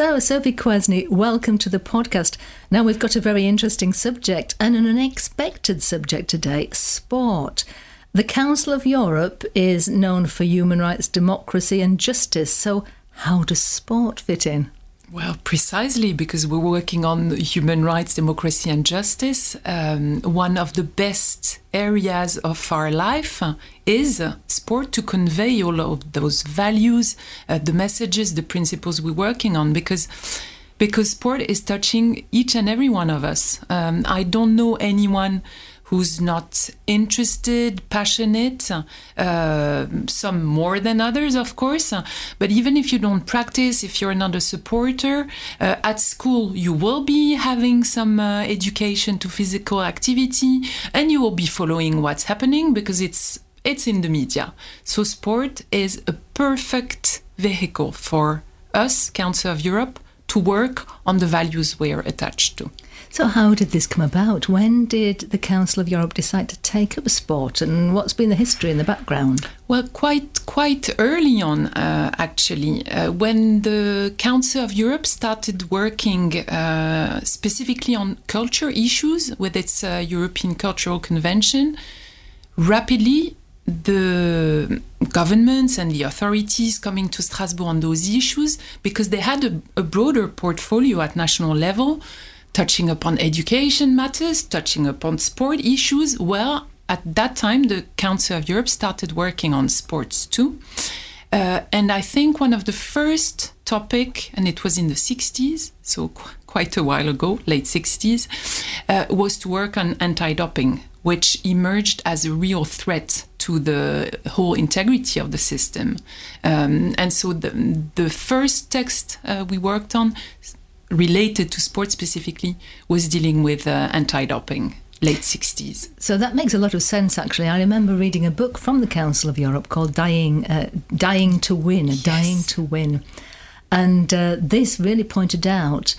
So, Sophie Kwasny, welcome to the podcast. Now, we've got a very interesting subject and an unexpected subject today sport. The Council of Europe is known for human rights, democracy, and justice. So, how does sport fit in? Well, precisely because we're working on human rights, democracy, and justice. Um, one of the best areas of our life is sport to convey all of those values, uh, the messages, the principles we're working on. Because because sport is touching each and every one of us. Um, I don't know anyone who's not interested, passionate, uh, some more than others, of course. But even if you don't practice, if you're not a supporter, uh, at school you will be having some uh, education to physical activity and you will be following what's happening because it's it's in the media. So sport is a perfect vehicle for us, Council of Europe, to work on the values we are attached to. So, how did this come about? When did the Council of Europe decide to take up sport, and what's been the history in the background? Well, quite quite early on, uh, actually, uh, when the Council of Europe started working uh, specifically on culture issues with its uh, European Cultural Convention, rapidly the governments and the authorities coming to Strasbourg on those issues because they had a, a broader portfolio at national level touching upon education matters, touching upon sport issues. Well, at that time, the Council of Europe started working on sports too. Uh, and I think one of the first topic, and it was in the 60s, so qu- quite a while ago, late 60s, uh, was to work on anti-doping, which emerged as a real threat to the whole integrity of the system. Um, and so the, the first text uh, we worked on related to sports specifically was dealing with uh, anti-doping late 60s. So that makes a lot of sense, actually. I remember reading a book from the Council of Europe called Dying, uh, Dying to Win, yes. Dying to Win. And uh, this really pointed out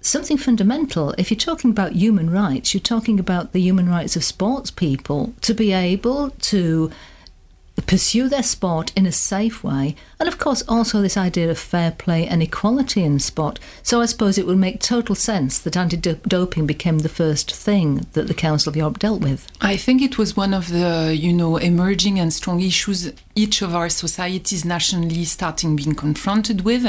something fundamental. If you're talking about human rights, you're talking about the human rights of sports people to be able to pursue their sport in a safe way, and of course, also this idea of fair play and equality in sport. So I suppose it would make total sense that anti doping became the first thing that the Council of Europe dealt with. I think it was one of the, you know, emerging and strong issues each of our societies nationally starting being confronted with.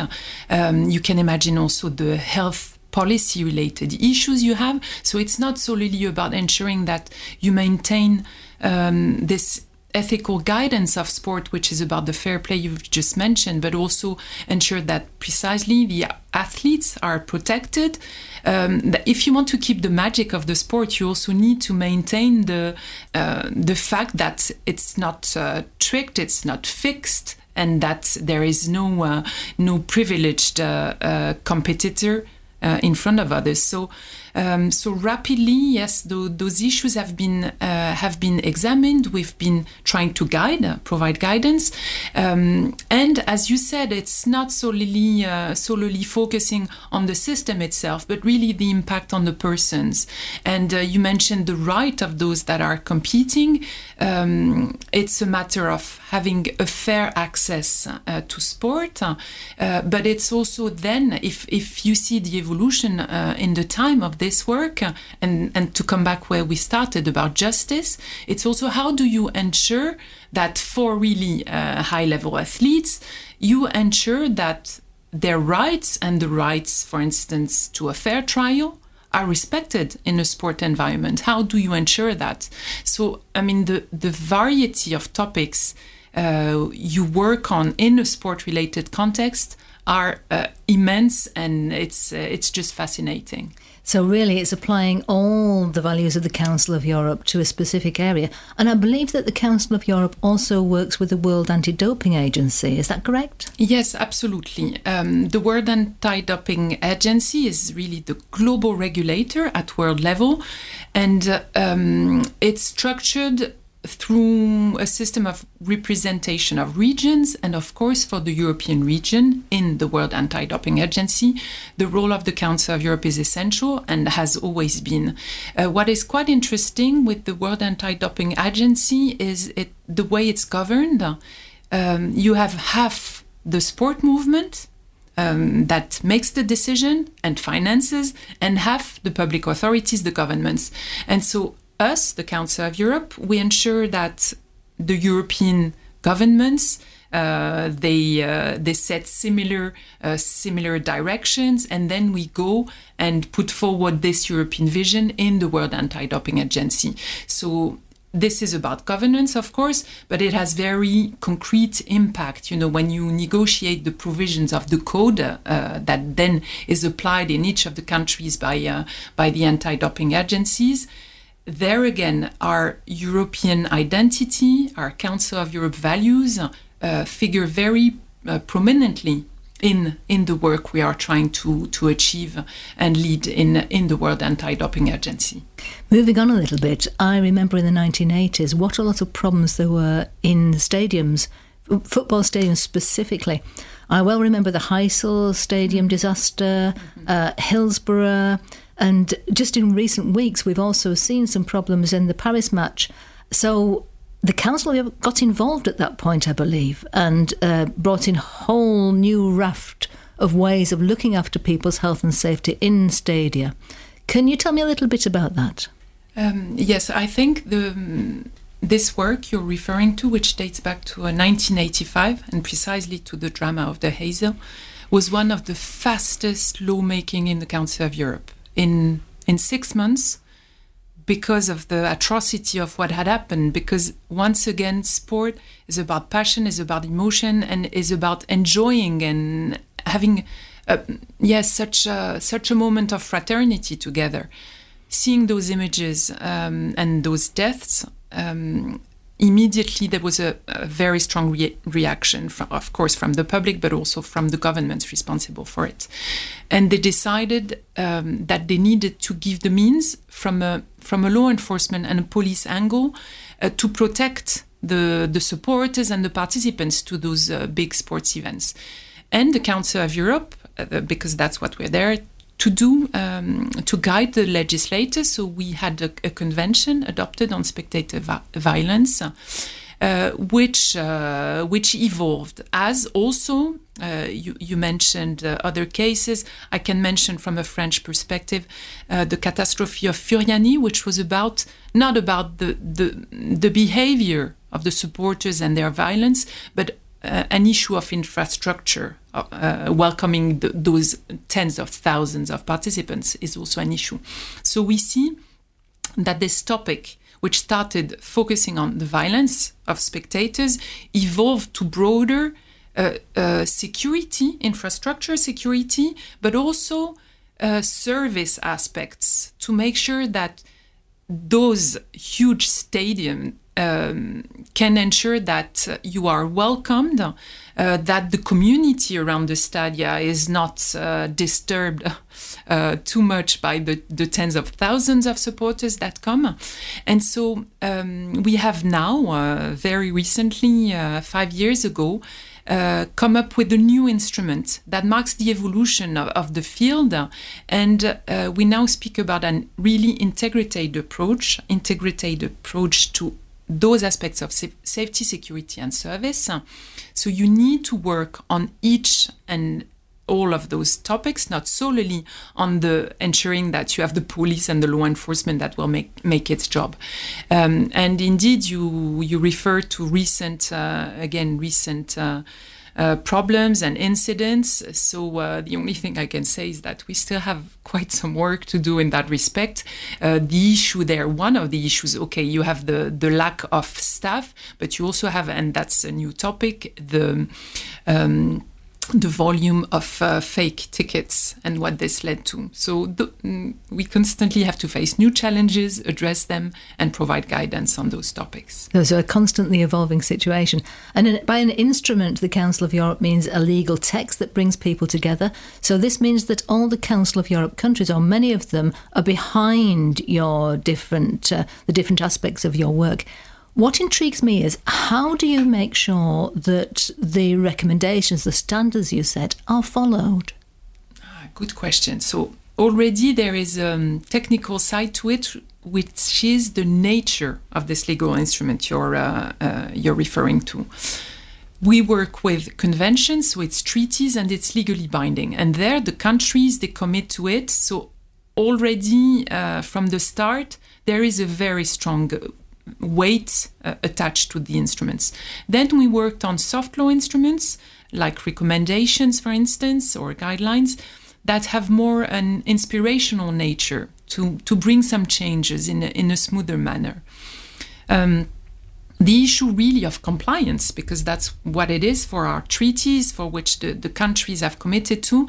Um, you can imagine also the health policy related issues you have. So it's not solely about ensuring that you maintain um, this ethical guidance of sport, which is about the fair play you've just mentioned, but also ensure that precisely the athletes are protected. Um, if you want to keep the magic of the sport, you also need to maintain the uh, the fact that it's not uh, tricked, it's not fixed, and that there is no uh, no privileged uh, uh, competitor uh, in front of others. So, um, so rapidly, yes, the, those issues have been uh, have been examined. We've been trying to guide, uh, provide guidance, um, and as you said, it's not solely uh, solely focusing on the system itself, but really the impact on the persons. And uh, you mentioned the right of those that are competing. Um, it's a matter of having a fair access uh, to sport, but it's also then if if you see the evolution uh, in the time of this work, uh, and, and to come back where we started about justice, it's also how do you ensure that for really uh, high level athletes, you ensure that their rights and the rights, for instance, to a fair trial, are respected in a sport environment. How do you ensure that? So, I mean, the, the variety of topics uh, you work on in a sport related context are uh, immense and it's uh, it's just fascinating. So really it's applying all the values of the Council of Europe to a specific area. And I believe that the Council of Europe also works with the World Anti-Doping Agency. Is that correct? Yes, absolutely. Um, the World Anti-Doping Agency is really the global regulator at world level and uh, um, it's structured through a system of representation of regions, and of course, for the European region in the World Anti Doping Agency, the role of the Council of Europe is essential and has always been. Uh, what is quite interesting with the World Anti Doping Agency is it, the way it's governed. Um, you have half the sport movement. um, that makes the decision and finances, and half the public authorities, the governments. And so, us, the Council of Europe, we ensure that the European governments uh, they uh, they set similar uh, similar directions, and then we go and put forward this European vision in the World Anti-Doping Agency. So this is about governance, of course, but it has very concrete impact. You know, when you negotiate the provisions of the code uh, that then is applied in each of the countries by uh, by the anti-doping agencies, there again, our European identity, our Council of Europe values uh, figure very uh, prominently in in the work we are trying to to achieve and lead in in the World Anti-Doping Agency. Moving on a little bit, I remember in the 1980s what a lot of problems there were in stadiums, football stadiums specifically. I well remember the Heysel Stadium disaster, mm-hmm. uh, Hillsborough, and just in recent weeks we've also seen some problems in the Paris match. So the council got involved at that point, I believe, and uh, brought in a whole new raft of ways of looking after people's health and safety in stadia. Can you tell me a little bit about that? Um, yes, I think the this work you're referring to, which dates back to 1985 uh, and precisely to the drama of the Heysel, was one of the fastest lawmaking in the Council of Europe. In in six months, because of the atrocity of what had happened. Because once again, sport is about passion, is about emotion, and is about enjoying and having, uh, yes, such a, such a moment of fraternity together. Seeing those images um, and those deaths, um, immediately there was a, a very strong re- reaction, from, of course, from the public, but also from the governments responsible for it. And they decided um, that they needed to give the means from a from a law enforcement and a police angle uh, to protect the the supporters and the participants to those uh, big sports events. And the Council of Europe, uh, because that's what we're there to do um, to guide the legislators. So we had a, a convention adopted on spectator vi- violence, uh, which uh, which evolved as also. Uh, you, you, mentioned uh, other cases. I can mention from a French perspective uh, the catastrophe of Furiani, which was about not about the, the the behavior of the supporters and their violence, but uh, an issue of infrastructure, uh, welcoming the, those tens of thousands of participants is also an issue. So we see that this topic, which started focusing on the violence of spectators, evolved to broader uh, uh, security, infrastructure security, but also uh, service aspects to make sure that those huge stadiums um, can ensure that you are welcomed, uh, that the community around the stadia is not uh, disturbed uh, too much by the, the, tens of thousands of supporters that come. And so um, we have now, uh, very recently, uh, five years ago, uh, come up with a new instrument that marks the evolution of, of the field. And uh, we now speak about a really integrated approach, integrated approach to those aspects of safety, security, and service. So you need to work on each and all of those topics, not solely on the ensuring that you have the police and the law enforcement that will make make its job. Um, and indeed, you you refer to recent uh, again recent. Uh, uh, problems and incidents. So uh, the only thing I can say is that we still have quite some work to do in that respect. Uh, the issue there, one of the issues, okay, you have the the lack of staff, but you also have, and that's a new topic, the um, the volume of uh, fake tickets and what this led to. So the, mm, we constantly have to face new challenges, address them, and provide guidance on those topics. So a constantly evolving situation. And by an instrument, the Council of Europe means a legal text that brings people together. So this means that all the Council of Europe countries, or many of them, are behind your different uh, the different aspects of your work. What intrigues me is how do you make sure that the recommendations, the standards you set, are followed? Ah, good question. So, already there is a um, technical side to it, which is the nature of this legal instrument you're, uh, uh, you're referring to. we work with conventions, so it's treaties and it's legally binding. And there, the countries they commit to it. So already uh, from the start, there is a very strong weight uh, attached to the instruments. Then we worked on soft law instruments like recommendations, for instance, or guidelines that have more an inspirational nature to, to bring some changes in a, in a smoother manner. Um, the issue really of compliance, because that's what it is for our treaties, for which the, the countries have committed to,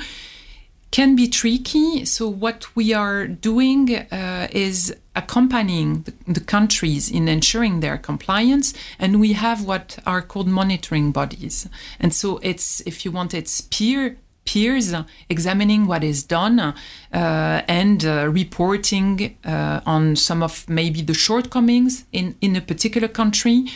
can be tricky. So, what we are doing uh, is accompanying the, the, countries in ensuring their compliance, and we have what are called monitoring bodies. And so, it's if you want, it's peer peers examining what is done uh, and uh, reporting uh, on some of maybe the shortcomings in, in a particular country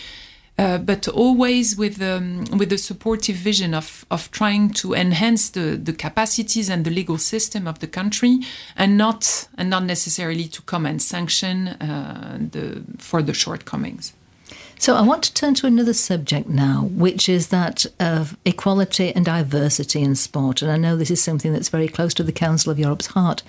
uh, but always with um, with the supportive vision of of trying to enhance the the capacities and the legal system of the country, and not and not necessarily to come and sanction uh, the for the shortcomings. So I want to turn to another subject now, which is that of equality and diversity in sport, and I know this is something that's very close to the Council of Europe's heart.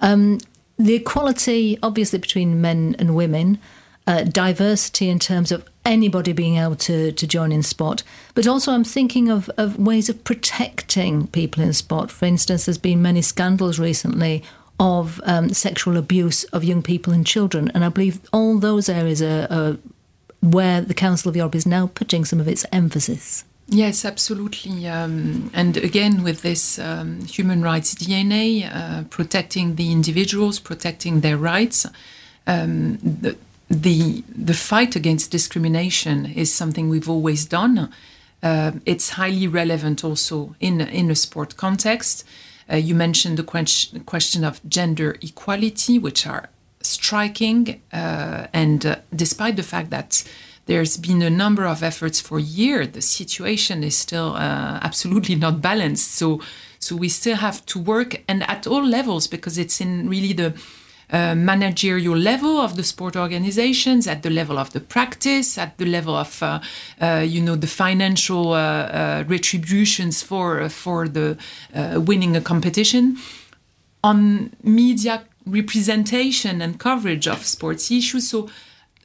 Um, the equality, obviously, between men and women uh, diversity in terms of anybody being able to, to join in sport. But also, I'm thinking of, of ways of protecting people in sport. For instance, there's been many scandals recently of um, sexual abuse of young people and children. And I believe all those areas are, are where the Council of Europe is now putting some of its emphasis. Yes, absolutely. Um, and again, with this um, human rights DNA, uh, protecting the individuals, protecting their rights, um, the, the the fight against discrimination is something we've always done. Uh, it's highly relevant also in in a sport context. Uh, you mentioned the que- question of gender equality, which are striking, uh, and uh, despite the fact that there's been a number of efforts for years, the situation is still uh, absolutely not balanced. So, so we still have to work, and at all levels, because it's in really the uh, managerial level of the sport organizations, at the level of the practice, at the level of uh, uh, you know the financial uh, uh, retributions for for the winning a competition, on media representation and coverage of sports issues. So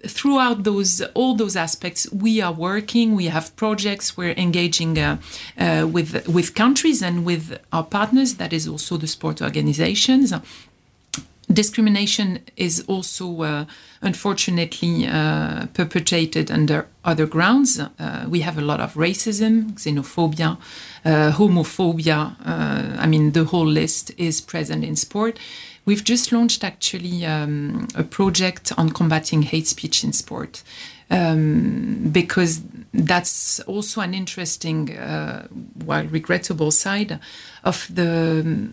throughout those all those aspects we are working we have projects we're engaging uh, uh, with with countries and with our partners that is also the sport organizations discrimination is also uh, unfortunately uh, perpetrated under other grounds. Uh, we have a lot of racism, xenophobia, uh, homophobia. Uh, I mean, the whole list is present in sport. We've just launched actually um, a project on combating hate speech in sport. Um, because that's also an interesting, uh, while regrettable side of the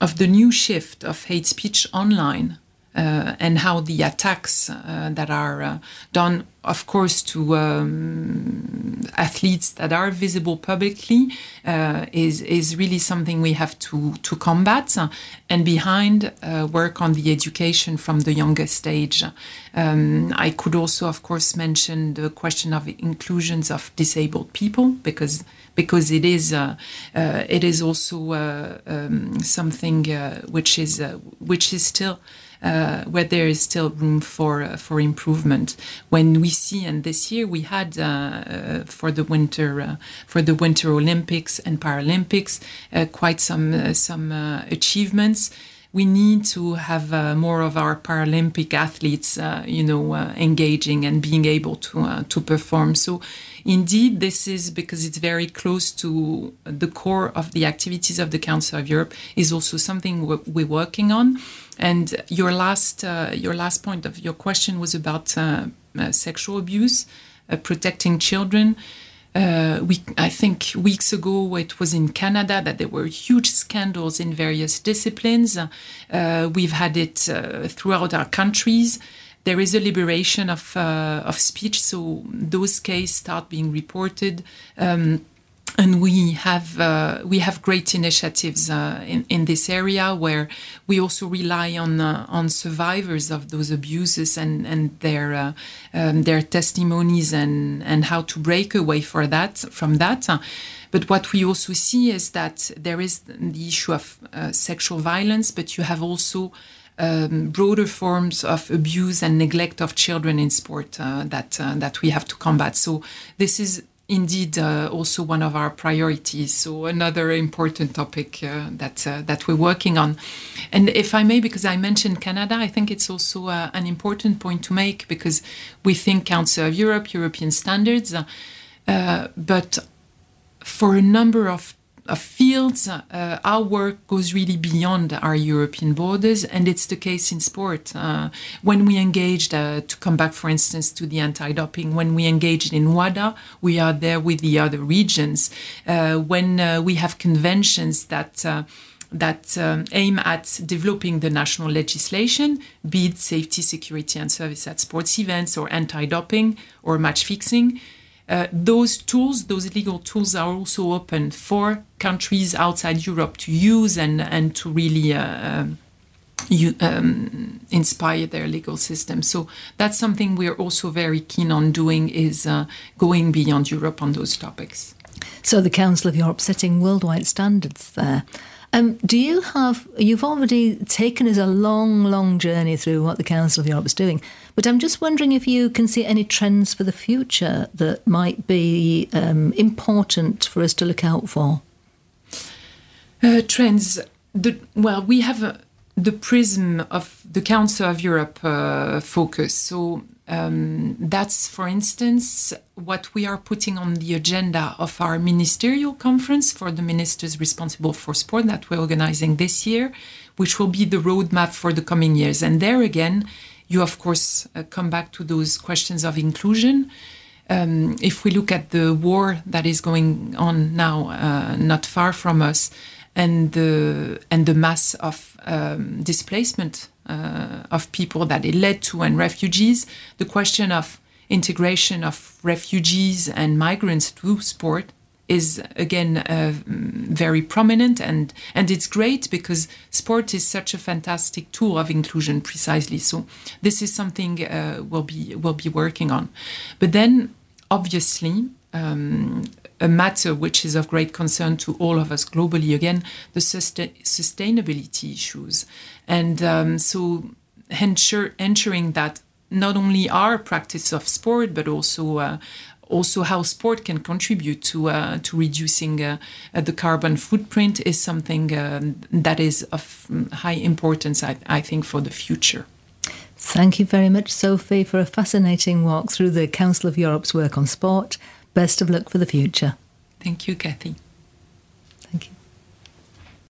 of the new shift of hate speech online uh, and how the attacks uh, that are uh, done, of course, to um, athletes that are visible publicly uh, is is really something we have to to combat. and behind, uh, work on the education from the youngest age. Um, I could also, of course, mention the question of inclusions of disabled people because because it is uh, uh, it is also uh, um, something which is which is still uh, where there is still room for uh, for improvement. When we see, and this year we had uh, for the winter for the Winter Olympics and Paralympics quite some some achievements we need to have uh, more of our Paralympic athletes, uh, you know, uh, engaging and being able to to perform. So Indeed, this is because it's very close to the core of the activities of the Council of Europe. Is also something we're, we're working on. And your last uh, your last point of your question was about uh, uh, sexual abuse, uh, protecting children. Uh, we, I think weeks ago it was in Canada that there were huge scandals in various disciplines. Uh, we've had it throughout our countries there is a liberation of, uh, of speech. So those cases start being reported. Um, and we have uh, we have great initiatives uh, in, in this area where we also rely on uh, on survivors of those abuses and and their uh, um, their testimonies and and how to break away for that from that. But what we also see is that there is the issue of uh, sexual violence, but you have also um, broader forms of abuse and neglect of children in sport uh, that that we have to combat. So this is indeed uh, also one of our priorities. So another important topic uh, that uh, that we're working on. And if I may, because I mentioned Canada, I think it's also uh, an important point to make because we think Council of Europe, European standards, uh, but for a number of of fields, uh, our work goes really beyond our European borders, and it's the case in sport. Uh, when we engaged, uh, to come back, for instance, to the anti doping, when we engaged in WADA, we are there with the other regions. When we have conventions that that um, aim at developing the national legislation, be it safety, security, and service at sports events, or anti doping, or match fixing. Uh, those tools, those legal tools, are also open for countries outside Europe to use and and to really. Uh, you, um, inspire their legal system. So that's something we're also very keen on doing is uh, going beyond Europe on those topics. So the Council of Europe setting worldwide standards there. Um, do you have, you've already taken us a long, long journey through what the Council of Europe is doing, but I'm just wondering if you can see any trends for the future that might be um, important for us to look out for. Uh, trends, the, well, we have uh, the prism of the Council of Europe uh, focus. So um, that's, for instance, what we are putting on the agenda of our ministerial conference for the ministers responsible for sport that we're organizing this year, which will be the roadmap for the coming years. And there again, you of course uh, come back to those questions of inclusion. Um, if we look at the war that is going on now, uh, not far from us, and the and the mass of um, displacement uh, of people that it led to and refugees, the question of integration of refugees and migrants through sport is again uh, very prominent and and it's great because sport is such a fantastic tool of inclusion precisely. So this is something uh, we'll be we'll be working on. But then obviously um, a matter which is of great concern to all of us globally. Again the sustain sustainability issues. And um, so ensure, ensuring that not only our practice of sport but also uh, also how sport can contribute to uh, to reducing uh the carbon footprint is something um, that is of high importance I, I think for the future. Thank you very much, Sophie, for a fascinating walk through the Council of Europe's work on sport. Best of luck for the future. Thank you, Cathie.